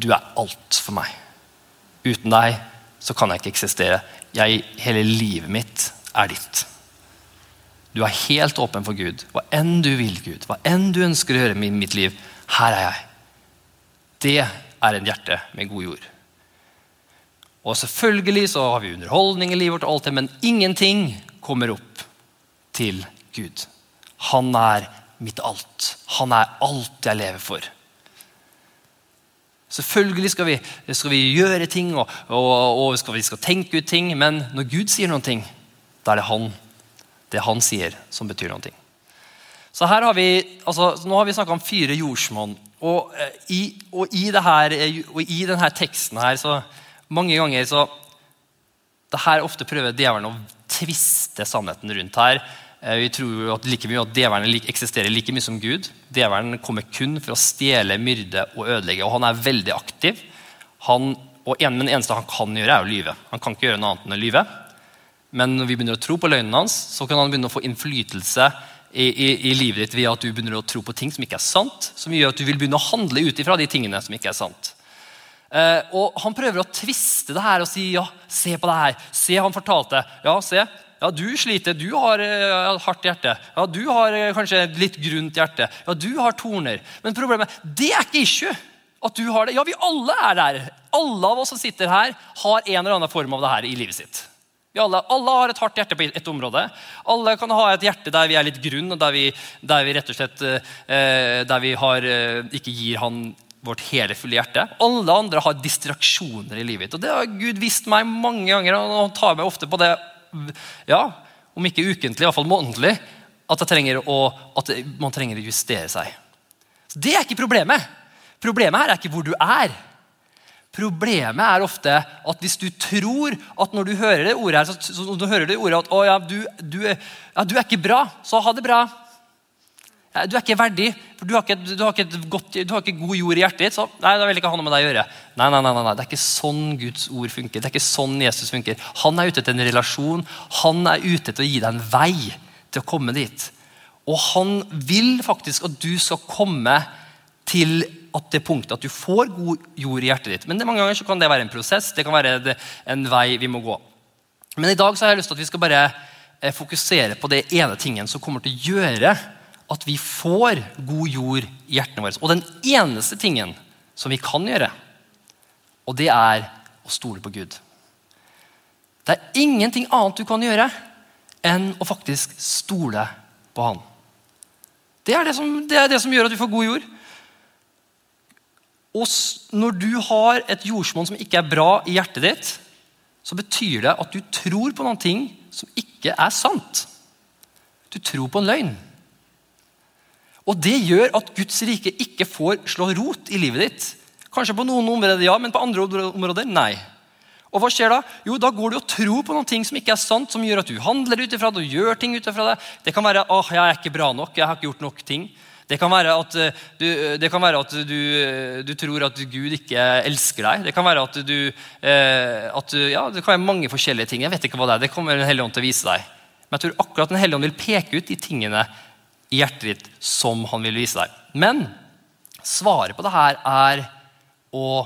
du er alt for meg. Uten deg så kan jeg ikke eksistere. Jeg, hele livet mitt er ditt. Du er helt åpen for Gud. Hva enn du vil, Gud, hva enn du ønsker å gjøre med mitt liv, her er jeg. Det er en hjerte med god jord. Og selvfølgelig så har vi underholdning i livet vårt, og alt det, men ingenting kommer opp til Gud. Han er mitt alt. Han er alt jeg lever for. Selvfølgelig skal vi, skal vi gjøre ting og, og, og skal vi skal tenke ut ting, men når Gud sier ting, da er det han, det han sier, som betyr ting. Så her har vi, altså, Nå har vi snakka om fire jordsmonn. Og, eh, i, og, i i denne teksten her så mange ganger så det her Ofte prøver djevelen å tviste sannheten rundt her. Eh, vi tror at like mye at djevelen eksisterer like mye som Gud. Djevelen kommer kun for å stjele, myrde og ødelegge. Og han er veldig aktiv. Han, og en, men det eneste han kan gjøre, er å lyve. Han kan ikke gjøre noe annet enn å lyve. Men når vi begynner å tro på løgnen hans, så kan han begynne å få innflytelse i, i, i, livet ditt ved at du begynner å tro på ting som ikke er sant. Som gjør at du vil begynne å handle ut ifra de tingene som ikke er sant. Eh, og Han prøver å tviste det her og si ja, se på det her. Se, han fortalte. Ja, se, ja, du sliter, du har uh, hardt hjerte. Ja, du har uh, kanskje litt grunt hjerte. Ja, du har torner. Men problemet det er ikke issue. at du har det. Ja, vi alle er der. Alle av oss som sitter her, har en eller annen form av det her i livet sitt. Alle, alle har et hardt hjerte på et område. Alle kan ha et hjerte der vi er litt grunn, og der vi, der vi rett og slett uh, der vi har, ikke gir han vårt hele fulle hjerte. Alle andre har distraksjoner i livet. Og Det har Gud visst meg mange ganger, og han tar meg ofte på det ja, om ikke ukentlig, i hvert fall månedlig, at, trenger å, at man trenger å justere seg. Så det er ikke problemet. Problemet her er ikke hvor du er. Problemet er ofte at hvis du tror at når du hører det ordet her, så, så, så hører du ordet at å, ja, du, du, ja, du er ikke bra, så ha det bra. Du er ikke verdig, for du har ikke, du har ikke, godt, du har ikke god jord i hjertet ditt. så nei, da vil jeg ikke ha noe med deg å gjøre. Nei, nei, nei, nei, Det er ikke sånn Guds ord funker. Det er ikke sånn Jesus funker. Han er ute etter en relasjon. Han er ute etter å gi deg en vei til å komme dit. Og han vil faktisk at du skal komme til at det punktet at du får god jord i hjertet ditt. Men det, mange ganger så kan det være en prosess. Det kan være en vei vi må gå. Men i dag så har jeg lyst til at vi skal bare eh, fokusere på det ene tingen som kommer til å gjøre at vi får god jord i hjertene våre. Og den eneste tingen som vi kan gjøre, og det er å stole på Gud. Det er ingenting annet du kan gjøre enn å faktisk stole på Han. Det er det som, det er det som gjør at vi får god jord. Og når du har et jordsmonn som ikke er bra i hjertet ditt, så betyr det at du tror på noen ting som ikke er sant. Du tror på en løgn. Og Det gjør at Guds rike ikke får slå rot i livet ditt. Kanskje på noen områder ja, men på andre områder nei. Og hva skjer Da Jo, da går du og tror på noen ting som ikke er sant, som gjør at du handler ut ifra det og gjør ting ut ifra det. Det kan være åh, jeg er ikke bra nok, jeg har ikke gjort nok ting. Det kan være at, eh, du, det kan være at du, eh, du, tror at Gud ikke elsker deg. Det kan være at du, eh, at ja, det kan være mange forskjellige ting. Jeg vet ikke hva Det er. Det kommer Den hellige ånd til å vise deg. Men jeg tror akkurat Den hellige ånd vil peke ut de tingene hjertet ditt som han vil vise deg. Men svaret på det her er å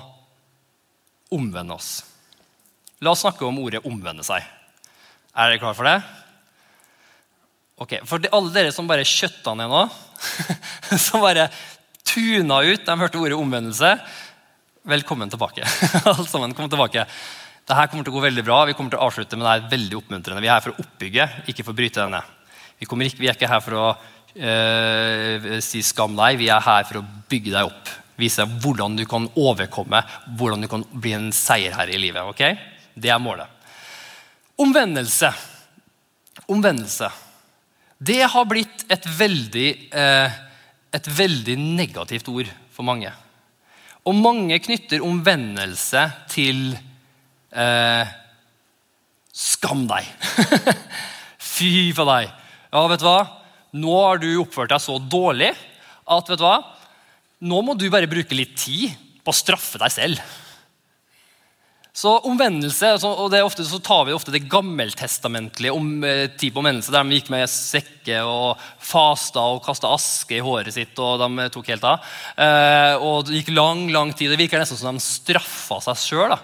omvende oss. La oss snakke om ordet 'omvende seg'. Er dere klar for det? Ok, For alle dere som bare kjøtta ned nå, som bare tuna ut da de hørte ordet 'omvendelse', velkommen tilbake. Alle sammen, kom tilbake. Dette kommer til å gå veldig bra. Vi kommer til å avslutte men det er veldig oppmuntrende. Vi er her for å oppbygge, ikke for å bryte denne. Vi, ikke, vi er ikke her for å eh, si 'skam deg'. Vi er her for å bygge deg opp. Vise deg hvordan du kan overkomme, hvordan du kan bli en seierherre i livet. ok? Det er målet. Omvendelse. Omvendelse. Det har blitt et veldig, eh, et veldig negativt ord for mange. Og mange knytter omvendelse til eh, skam deg. Fy for deg. Ja, vet du hva? Nå har du oppført deg så dårlig at vet du hva? Nå må du bare bruke litt tid på å straffe deg selv. Så omvendelse, og det er ofte, så tar vi ofte det gammeltestamentlige om eh, på omvendelse, der de gikk med sekke og fasta og kasta aske i håret sitt. og de tok helt av. Eh, og Det gikk lang lang tid. Det virker nesten som de straffa seg sjøl.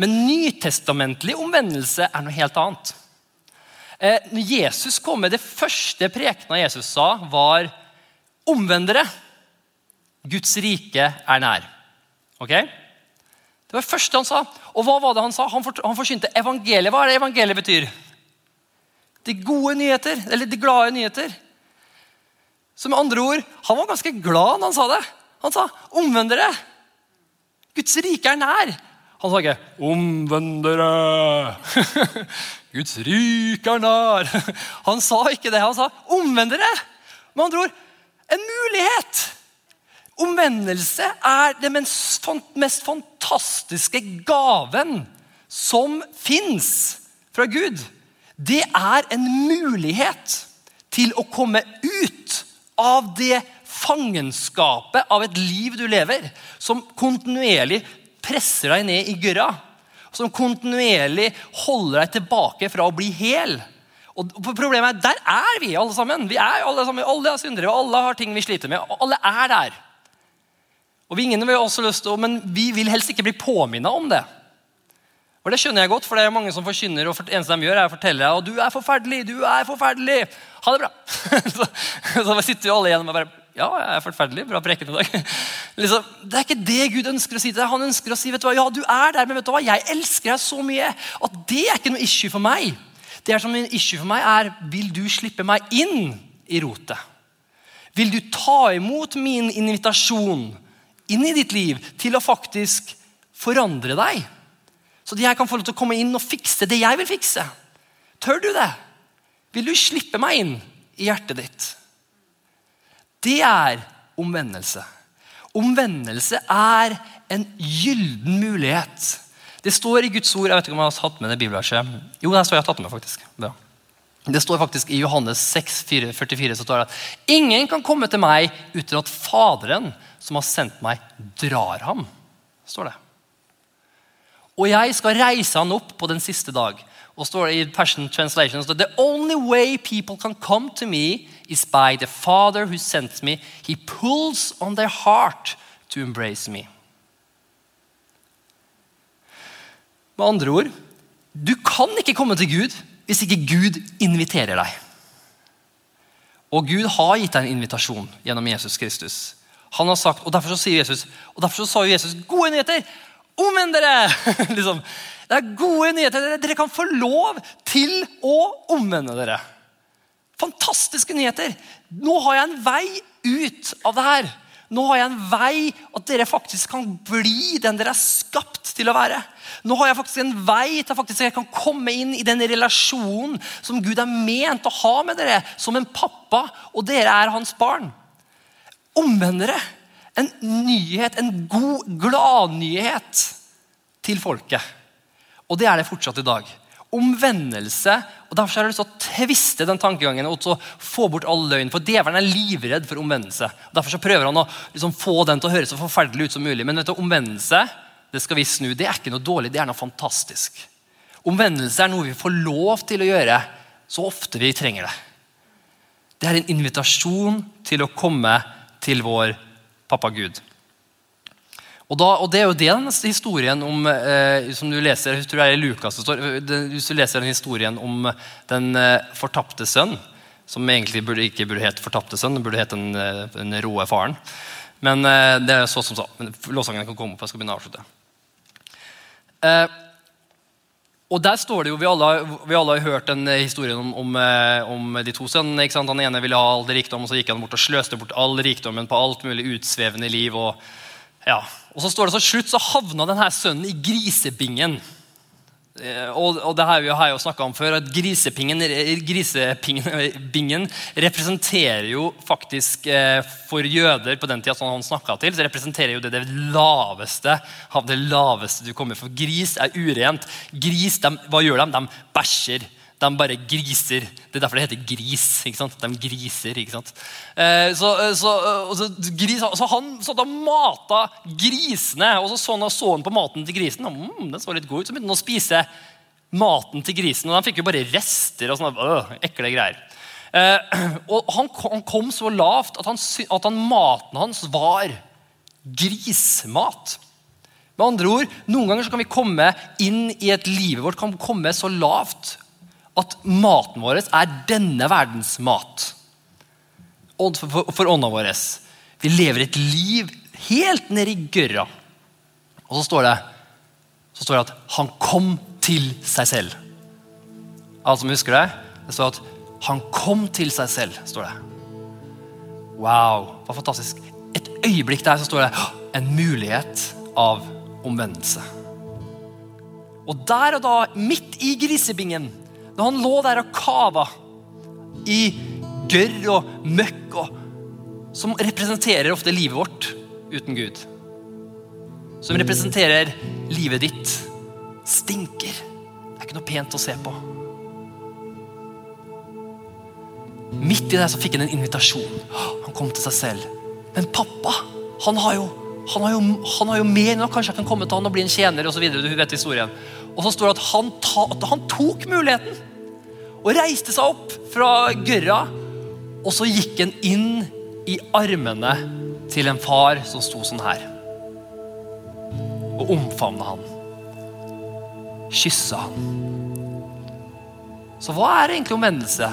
Men nytestamentlig omvendelse er noe helt annet. Eh, når Jesus kom med Det første prekena Jesus sa, var omvendere. Guds rike er nær. Ok? Det var det første han sa. Og hva var det han sa? Han, for, forsynte evangeliet. Hva er det evangeliet betyr? De gode nyheter, eller de glade nyheter. Så med andre ord, han var ganske glad når han sa det. Han sa 'omvend dere'. Guds rike er nær. Han sa ikke 'omvend dere'. Guds rike er nær. Han sa ikke det. Han sa 'omvend dere'. Med andre ord en mulighet. Omvendelse er den mest fantastiske gaven som fins fra Gud. Det er en mulighet til å komme ut av det fangenskapet av et liv du lever, som kontinuerlig presser deg ned i gørra. Som kontinuerlig holder deg tilbake fra å bli hel. Og problemet er, Der er vi alle sammen. Vi er alle sammen, alle er syndere, og alle har ting vi sliter med. og Alle er der. Og vi ingen vil også lyst til, Men vi vil helst ikke bli påminna om det. Og Det skjønner jeg godt, for det er mange som forkynner, og det eneste de gjør, er å fortelle og du er forferdelig, du er forferdelig. Ha det bra. så, så sitter jo alle igjen og bare Ja, jeg er forferdelig. Bra preken i dag. Liksom, det er ikke det Gud ønsker å si til deg. Han ønsker å si vet du hva, ja, du er der, men vet du hva, jeg elsker deg så mye at det er ikke noe issue for meg. Det er som en issue for meg er vil du slippe meg inn i rotet. Vil du ta imot min invitasjon? inn i ditt liv til å faktisk forandre deg. Så jeg kan få lov til å komme inn og fikse det jeg vil fikse. Tør du det? Vil du slippe meg inn i hjertet ditt? Det er omvendelse. Omvendelse er en gylden mulighet. Det står i Guds ord Jeg vet ikke om jeg har tatt med det bibelverset. Jo, det står jeg har tatt med faktisk. Ja. Det står faktisk I Johannes 6, 44 så står det at ingen kan komme til meg uten at Faderen som har sendt meg, drar ham. står det. Og jeg skal reise han opp på den siste dag. Og står det i Passion Translation The only way people can come to me is by the Father who sent me. He pulls on their heart to embrace me. Med andre ord, du kan ikke komme til Gud hvis ikke Gud inviterer deg. Og Gud har gitt deg en invitasjon gjennom Jesus Kristus. Han har sagt, og Derfor så sier Jesus, og derfor så sa Jesus gode nyheter. Omvend dere! liksom. Det er gode nyheter. Dere kan få lov til å omvende dere. Fantastiske nyheter. Nå har jeg en vei ut av det her. Nå har jeg en vei at dere faktisk kan bli den dere er skapt til å være. Nå har jeg faktisk en vei til at jeg kan komme inn i den relasjonen som Gud er ment å ha med dere som en pappa, og dere er hans barn omvendere. En nyhet, en god gladnyhet til folket. Og det er det fortsatt i dag. Omvendelse. og Derfor har jeg lyst til å tviste den tankegangen og få bort all løgn. For djevelen er livredd for omvendelse. Derfor så prøver han å liksom få den til å høres så forferdelig ut som mulig. Men vet du, omvendelse det skal vi snu. Det er ikke noe dårlig, det er noe fantastisk. Omvendelse er noe vi får lov til å gjøre så ofte vi trenger det. Det er en invitasjon til å komme til vår pappa Gud. Og, da, og, Det er jo den historien om, eh, som du leser jeg tror det er Lukas det står, hvis du leser den historien om den eh, fortapte sønn, som egentlig burde, ikke burde hete fortapte sønn, den burde hete den, eh, den roe faren. Men eh, det er så som så. Låsangene kan komme opp. jeg skal begynne å avslutte. Eh, og der står det jo, Vi alle, vi alle har hørt den historien om, om, eh, om de to sønnene. ikke sant? Han ene ville ha all rikdom, og så gikk han bort og sløste bort all rikdommen på alt mulig utsvevende liv. Og, ja. og så står det så slutt så havna denne sønnen i grisebingen. Eh, og, og det har jeg jo snakka om før, at Grisepingen, grisepingen representerer jo faktisk eh, for jøder på den tida som han snakka til, så representerer jo det det laveste av det laveste du kommer For gris er urent. Gris, de, hva gjør de? De bæsjer. De bare griser. Det er derfor det heter gris. ikke sant? De griser. ikke sant? Eh, så, så, så, gris, så, han satt og mata grisene, og så så han, så han på maten til grisen. Mm, den så litt god ut, Så begynte han å spise maten til grisen. Og de fikk jo bare rester og sånne øh, ekle greier. Eh, og han, han, kom så lavt at, han, at han, maten hans var grismat. Med andre ord, Noen ganger kan vi komme inn i et livet vårt kan komme så lavt at maten vår er denne verdens mat. For, for ånda vår. Vi lever et liv helt ned i gørra. Og så står det, så står det at han kom til seg selv. Alle som husker det? Det står at han kom til seg selv. står det. Wow, hva fantastisk. Et øyeblikk der så står det en mulighet av omvendelse. Og der og da, midt i grisebingen, når han lå der og kava i gørr og møkk, og, som representerer ofte livet vårt uten Gud Som representerer livet ditt, stinker. Det er ikke noe pent å se på. Midt i det så fikk han en invitasjon. Han kom til seg selv. Men pappa, han har jo, han har jo, han har jo mer enn kanskje jeg kan komme til han og bli en tjener osv. Du vet historien. Og så står det at han, ta, at han tok muligheten og reiste seg opp fra gørra. Og så gikk han inn i armene til en far som sto sånn her. Og omfavna han. Kyssa han. Så hva er egentlig omvendelse?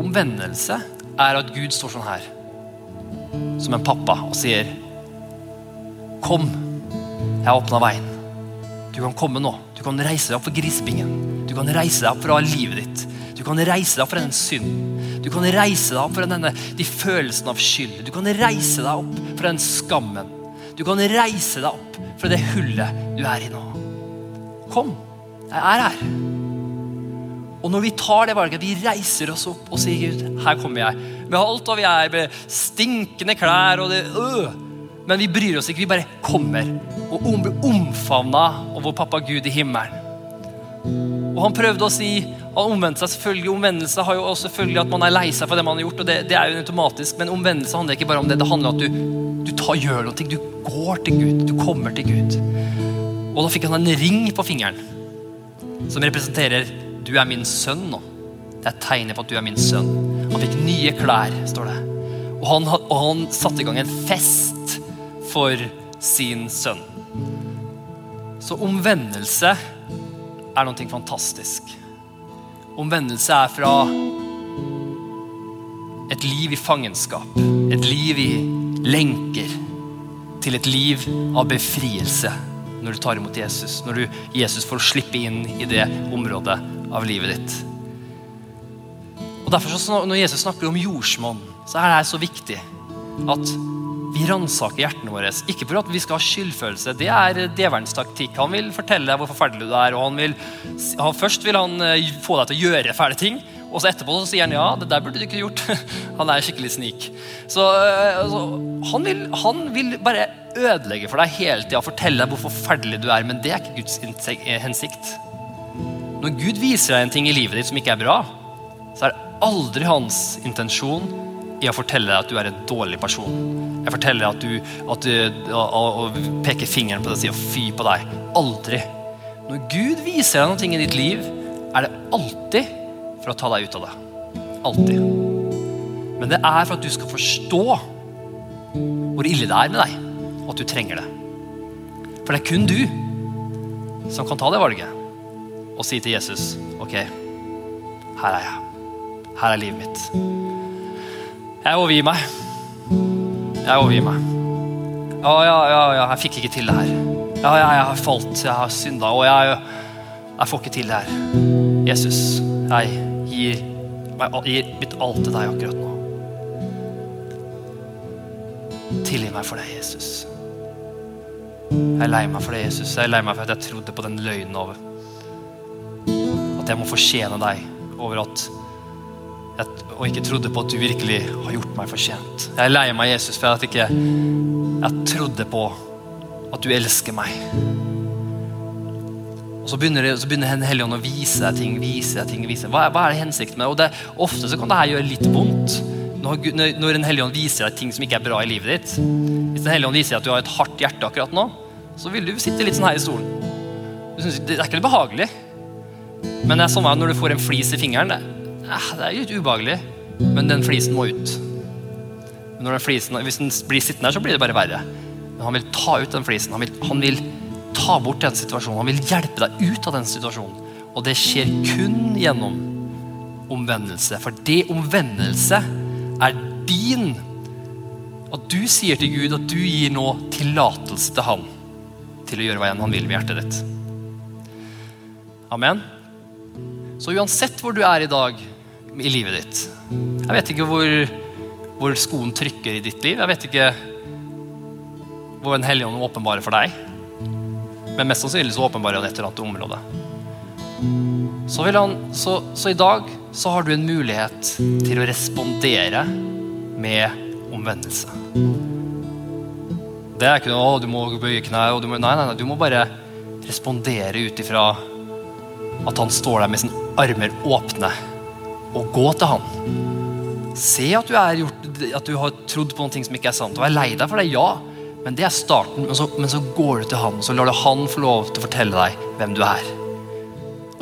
Omvendelse er at Gud står sånn her, som en pappa, og sier Kom, jeg har åpna veien. Du kan komme nå. Du kan reise deg opp for grisebingen. Du kan reise deg opp fra livet ditt. Du kan reise deg opp fra den synden. Du kan reise deg opp fra denne, de følelsene av skyld. Du kan reise deg opp fra den skammen. Du kan reise deg opp fra det hullet du er i nå. Kom, jeg er her. Og når vi tar det valget, vi reiser oss opp og sier Gud, her kommer jeg. Med alt hva vi er, med stinkende klær og det øh. Men vi bryr oss ikke, vi bare kommer. Og blir omfavna av vår pappa Gud i himmelen. Og han prøvde å si han omvendte seg selvfølgelig, Omvendelse har jo selvfølgelig at man er lei seg for det man har gjort. og det, det er jo automatisk, Men omvendelse handler ikke bare om det. Det handler om at du, du tar, gjør noe. Du går til Gud. Du kommer til Gud. Og da fikk han en ring på fingeren som representerer 'Du er min sønn' nå. Det er tegnet på at du er min sønn. Han fikk nye klær, står det. Og han, og han satte i gang en fest for sin sønn. Så omvendelse er noe fantastisk. Omvendelse er fra et liv i fangenskap, et liv i lenker, til et liv av befrielse når du tar imot Jesus. Når du, Jesus får slippe inn i det området av livet ditt. Og derfor så, Når Jesus snakker om jordsmonn, så er det så viktig at vi ransaker hjertene våre. Ikke for at vi skal ha skyldfølelse. Det er djevelens taktikk. Han vil fortelle deg hvor forferdelig du er. og vil, han, Først vil han eh, få deg til å gjøre fæle ting. Og så etterpå så sier han ja, det der burde du ikke gjort. Han er skikkelig snik. Så, altså, han, vil, han, vil, bare ødelegge for deg hele tida fortelle deg hvor forferdelig du er. Men det er ikke Guds hensikt. Når Gud viser deg en ting i livet ditt som ikke er bra, så er det aldri hans intensjon i å fortelle deg at du er en dårlig person. Jeg forteller at du, at du og, og peker fingeren på deg og sier 'fy på deg'. Aldri. Når Gud viser deg noe i ditt liv, er det alltid for å ta deg ut av det. Alltid. Men det er for at du skal forstå hvor ille det er med deg, og at du trenger det. For det er kun du som kan ta det valget og si til Jesus OK, her er jeg. Her er livet mitt. Jeg overgir meg. Jeg overgir meg. Ja, ja, ja, ja, jeg fikk ikke til det her. Ja, ja, jeg har falt, jeg har synda, og jeg, jeg får ikke til det her. Jesus, jeg gir, jeg gir mitt alt til deg akkurat nå. Tilgi meg for det, Jesus. Jeg er lei meg for det, Jesus. Jeg er lei meg for at jeg trodde på den løgnen over at jeg må fortjene deg over at og ikke trodde på at du virkelig har gjort meg fortjent. Jeg er lei meg, Jesus, for at jeg ikke jeg trodde på at du elsker meg. Og så begynner, det, så begynner Den hellige ånd å vise deg ting. vise deg ting, vise. Hva, hva er det hensikten med det? Og det, Ofte så kan det her gjøre litt vondt. Når, når når Den hellige ånd viser deg ting som ikke er bra i livet ditt. Hvis Den hellige ånd viser deg at du har et hardt hjerte akkurat nå, så vil du sitte litt sånn her i stolen. Du synes, det er ikke behagelig. Men det er sånn når du får en flis i fingeren, det, det er litt ubehagelig. Men den flisen må ut. Den flisen, hvis den blir sittende her, så blir det bare verre. Men han vil ta ut den flisen. Han vil, han vil ta bort den situasjonen. Han vil hjelpe deg ut av den situasjonen. Og det skjer kun gjennom omvendelse. For det omvendelse er din. At du sier til Gud at du gir nå tillatelse til han til å gjøre hva enn han vil med hjertet ditt. Amen. Så uansett hvor du er i dag i livet ditt Jeg vet ikke hvor, hvor skoen trykker i ditt liv. Jeg vet ikke hvor Den hellige ånd åpenbarer for deg. Men mest sannsynlig så åpenbarer han et eller annet område. Så, han, så, så i dag så har du en mulighet til å respondere med omvendelse. Det er ikke noe du må bøye må, Nei, nei, nei, du må bare respondere ut ifra at han står der med sine armer åpne, og gå til han. Se at du, gjort, at du har trodd på noe som ikke er sant, og er lei deg for det, ja. Men det er starten. Men så, men så går du til han, og så lar du han få lov til å fortelle deg hvem du er.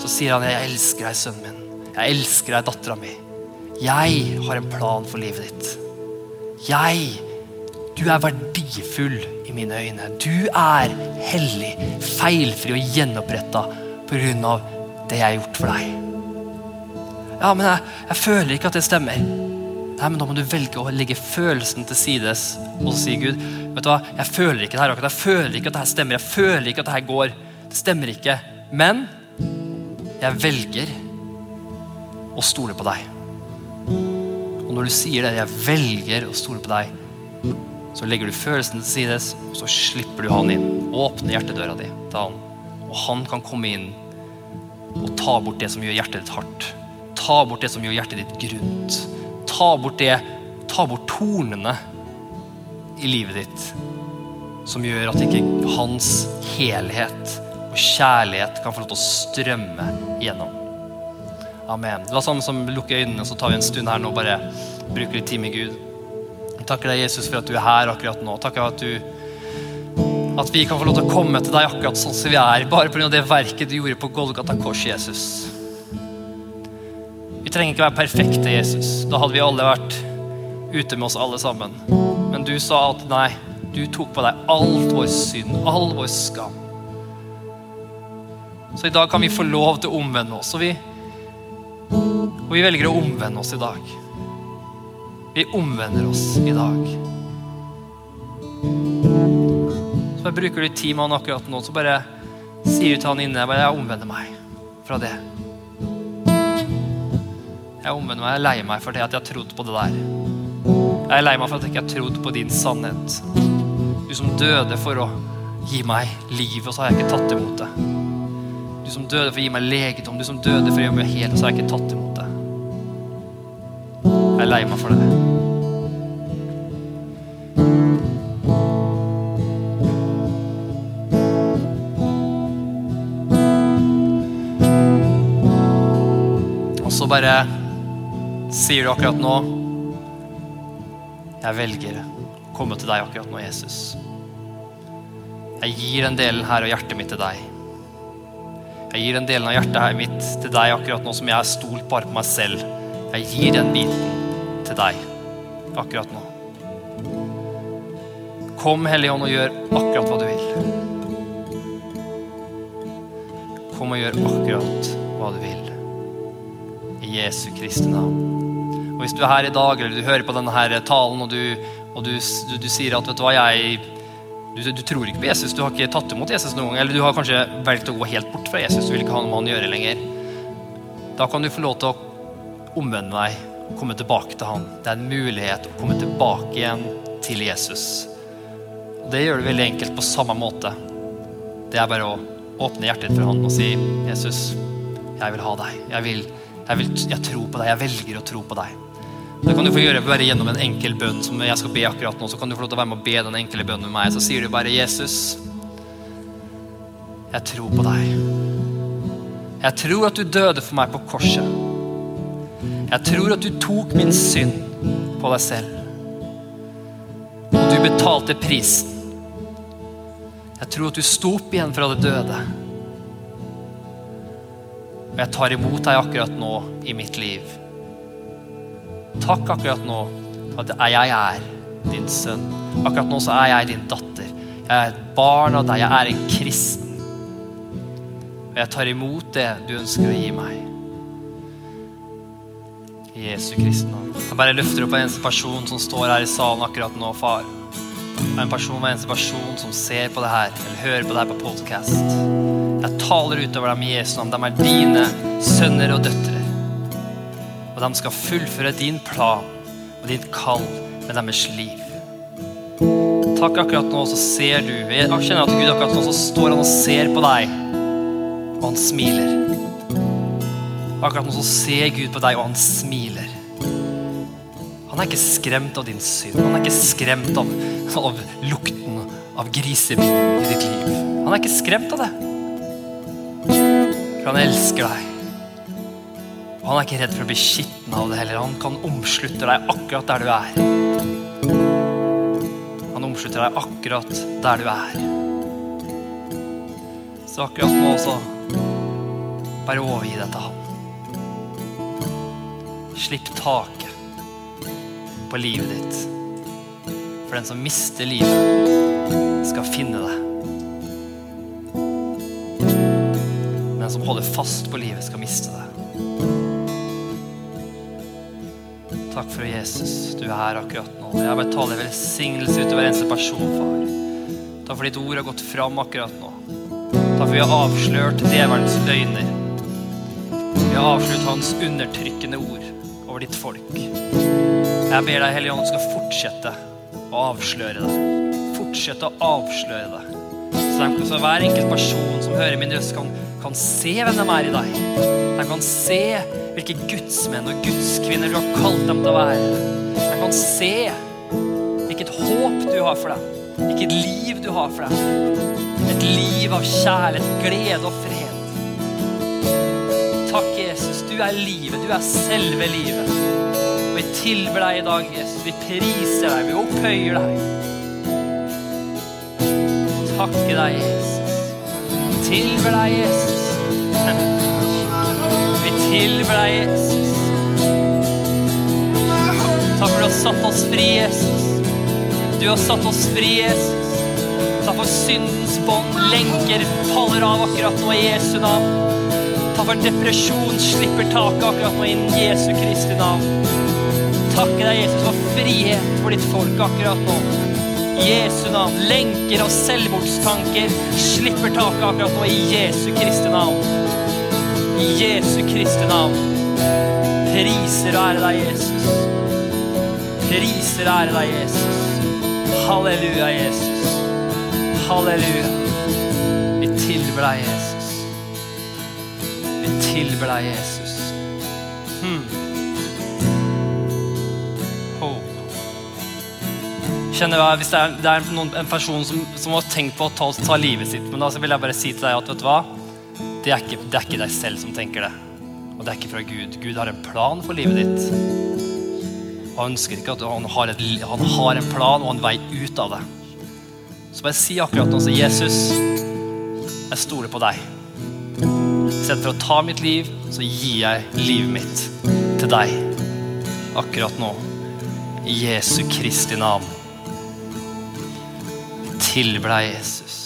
Så sier han, 'Jeg elsker deg, sønnen min. Jeg elsker deg, dattera mi. Jeg har en plan for livet ditt. Jeg Du er verdifull i mine øyne. Du er hellig, feilfri og gjenoppretta pga. det jeg har gjort for deg. Ja, men jeg, jeg føler ikke at det stemmer. Nei, men Da må du velge å legge følelsen til sides og si Gud, vet du hva, jeg føler ikke det her akkurat. Jeg føler ikke at det her stemmer. Jeg føler ikke at det her går. Det stemmer ikke. Men jeg velger å stole på deg. Og når du sier det, jeg velger å stole på deg, så legger du følelsen til sides, og så slipper du han inn. Åpner hjertedøra di til han. Og han kan komme inn og ta bort det som gjør hjertet ditt hardt. Ta bort det som gjør hjertet ditt grunt. Ta bort det, ta bort tornene i livet ditt som gjør at ikke hans helhet og kjærlighet kan få lov til å strømme gjennom. Amen. La oss sammen som lukker øynene, så tar vi en stund her nå og bare bruker litt tid med Gud. Jeg takker deg, Jesus, for at du er her akkurat nå. Takker at du at vi kan få lov til å komme til deg akkurat sånn som vi er, bare pga. det verket du gjorde på Golgata kors, Jesus. Trenger ikke være perfekte, Jesus. Da hadde vi alle vært ute med oss alle sammen. Men du sa at nei, du tok på deg alt vår synd, all vår skam. Så i dag kan vi få lov til å omvende oss. Og vi, og vi velger å omvende oss i dag. Vi omvender oss i dag. Så bare bruker du tid med han akkurat nå, så bare sier du til han inne bare, Jeg omvender meg fra det. Jeg omvender meg, jeg er lei meg for det at jeg har trodd på det der. Jeg er lei meg for at jeg ikke har trodd på din sannhet. Du som døde for å gi meg liv, og så har jeg ikke tatt imot det. Du som døde for å gi meg legedom, du som døde for å gjøre meg hel, og så har jeg ikke tatt imot det. Jeg er lei meg for det. Og så bare sier du akkurat nå Jeg velger å komme til deg akkurat nå, Jesus. Jeg gir den delen her av hjertet mitt til deg. Jeg gir den delen av hjertet her mitt til deg akkurat nå som jeg har stolt bare på meg selv. Jeg gir den biten til deg akkurat nå. Kom, Hellige Ånd, og gjør akkurat hva du vil. Kom og gjør akkurat hva du vil. I Jesu Kristi navn. Og Hvis du er her i dag, eller du hører på denne her talen, og du, og du, du, du sier at vet du hva, jeg du, tror ikke på Jesus, du har ikke tatt imot Jesus noen gang, eller du har kanskje valgt å gå helt bort fra Jesus, du vil ikke ha noe med han å gjøre lenger. Da kan du få lov til å omvende deg og komme tilbake til han. Det er en mulighet å komme tilbake igjen til Jesus. Det gjør du veldig enkelt på samme måte. Det er bare å åpne hjertet for han og si, Jesus, jeg vil ha deg. Jeg, vil, jeg, vil, jeg tror på deg. Jeg velger å tro på deg. Det kan du få gjøre bare gjennom en enkel bønn som jeg skal be akkurat nå. Så kan du få lov til å være med og be den enkle bønnen med meg. Så sier du bare, Jesus, jeg tror på deg. Jeg tror at du døde for meg på korset. Jeg tror at du tok min synd på deg selv. Og du betalte prisen. Jeg tror at du sto opp igjen fra det døde. Og jeg tar imot deg akkurat nå i mitt liv. Takk akkurat nå at jeg er din sønn. Akkurat nå så er jeg din datter. Jeg er et barn av deg. Jeg er en kristen. Og jeg tar imot det du ønsker å gi meg. I Jesu Kristi navn. Jeg bare løfter opp en eneste person som står her i salen akkurat nå, far. En person en eneste person som ser på det her, eller hører på det her på podcast. Jeg taler utover dem i Jesu navn. De er dine sønner og døtre. Og de skal fullføre din plan og ditt kall med deres liv. Takk akkurat nå, så ser du Jeg kjenner at Gud akkurat nå så står han og ser på deg, og han smiler. Akkurat nå så ser Gud på deg, og han smiler. Han er ikke skremt av din synd. Han er ikke skremt av, av lukten av grisebind i ditt liv. Han er ikke skremt av det. For han elsker deg. Og han er ikke redd for å bli skitten av det heller. Han kan omslutte deg akkurat der du er. Han omslutter deg akkurat der du er. Så akkurat nå også bare overgi deg til han. Slipp taket på livet ditt. For den som mister livet, skal finne det. Den som holder fast på livet, skal miste det. Takk for Jesus, du er her akkurat nå. Jeg bare taler velsignelse utover eneste person, far. Takk for ditt ord har gått fram akkurat nå. Takk for vi har avslørt djevelens løgner. Vi har avslørt hans undertrykkende ord over ditt folk. Jeg ber deg, Hellige Ånd, skal fortsette å avsløre det. Fortsette å avsløre det. Så, de, så hver enkelt person som hører min røst, kan, kan se hvem de er i deg. De kan se hvilke gudsmenn og gudskvinner du har kalt dem til å være. Jeg kan se hvilket håp du har for dem. Hvilket liv du har for dem. Et liv av kjærlighet, glede og fred. Takk, Jesus. Du er livet. Du er selve livet. Og vi tilber deg i dag, Jesus. Vi priser deg. Vi opphøyer deg. Takke deg, Jesus. Tilber deg, Jesus. Vi for deg, Jesus. Takk for du har satt oss fri, Jesus. Du har satt oss fri, Jesus. Takk for syndens bånd, lenker faller av akkurat nå i Jesu navn. Takk for depresjon slipper taket akkurat nå innen Jesu Kristi navn. Takk deg, Jesus, for frihet for ditt folk akkurat nå. Jesu navn. Lenker og selvmordstanker slipper taket akkurat nå i Jesu Kristi navn. I Jesu Kristi navn. Priser og ære deg, Jesus. Priser og ære deg, Jesus. Halleluja, Jesus. Halleluja. Vi tilber deg, Jesus. Vi tilber deg, Jesus. Hmm. Oh. Kjenner jeg, Hvis det er, det er noen, en person som, som har tenkt på å ta, ta livet sitt, men da vil jeg bare si til deg at vet du hva? Det er, ikke, det er ikke deg selv som tenker det. Og det er ikke fra Gud. Gud har en plan for livet ditt. Og han ønsker ikke at han har, et, han har en plan og en vei ut av det. Så bare si akkurat nå så Jesus, jeg stoler på deg. Istedenfor å ta mitt liv, så gir jeg livet mitt til deg. Akkurat nå. I Jesu Kristi navn. Tilber deg, Jesus.